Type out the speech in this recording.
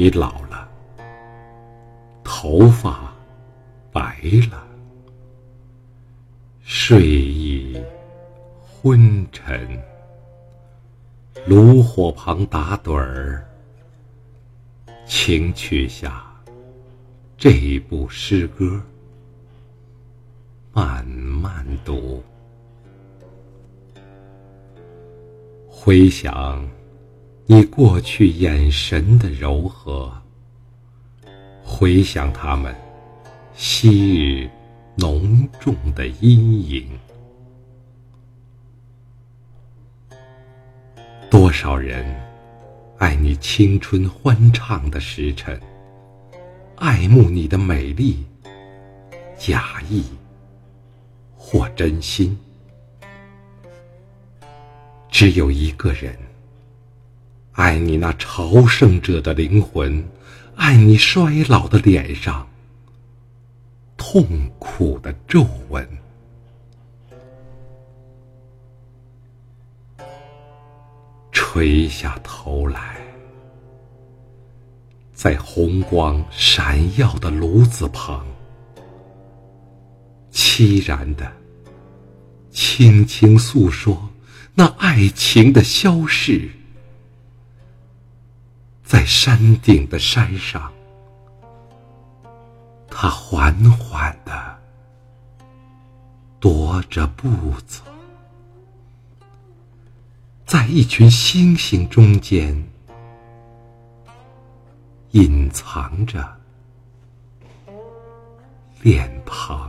你老了，头发白了，睡意昏沉，炉火旁打盹儿，请取下这一部诗歌，慢慢读，回想。你过去眼神的柔和，回想他们昔日浓重的阴影。多少人爱你青春欢畅的时辰，爱慕你的美丽，假意或真心。只有一个人。爱你那朝圣者的灵魂，爱你衰老的脸上痛苦的皱纹。垂下头来，在红光闪耀的炉子旁，凄然的轻轻诉说那爱情的消逝。在山顶的山上，他缓缓地踱着步子，在一群星星中间隐藏着脸庞。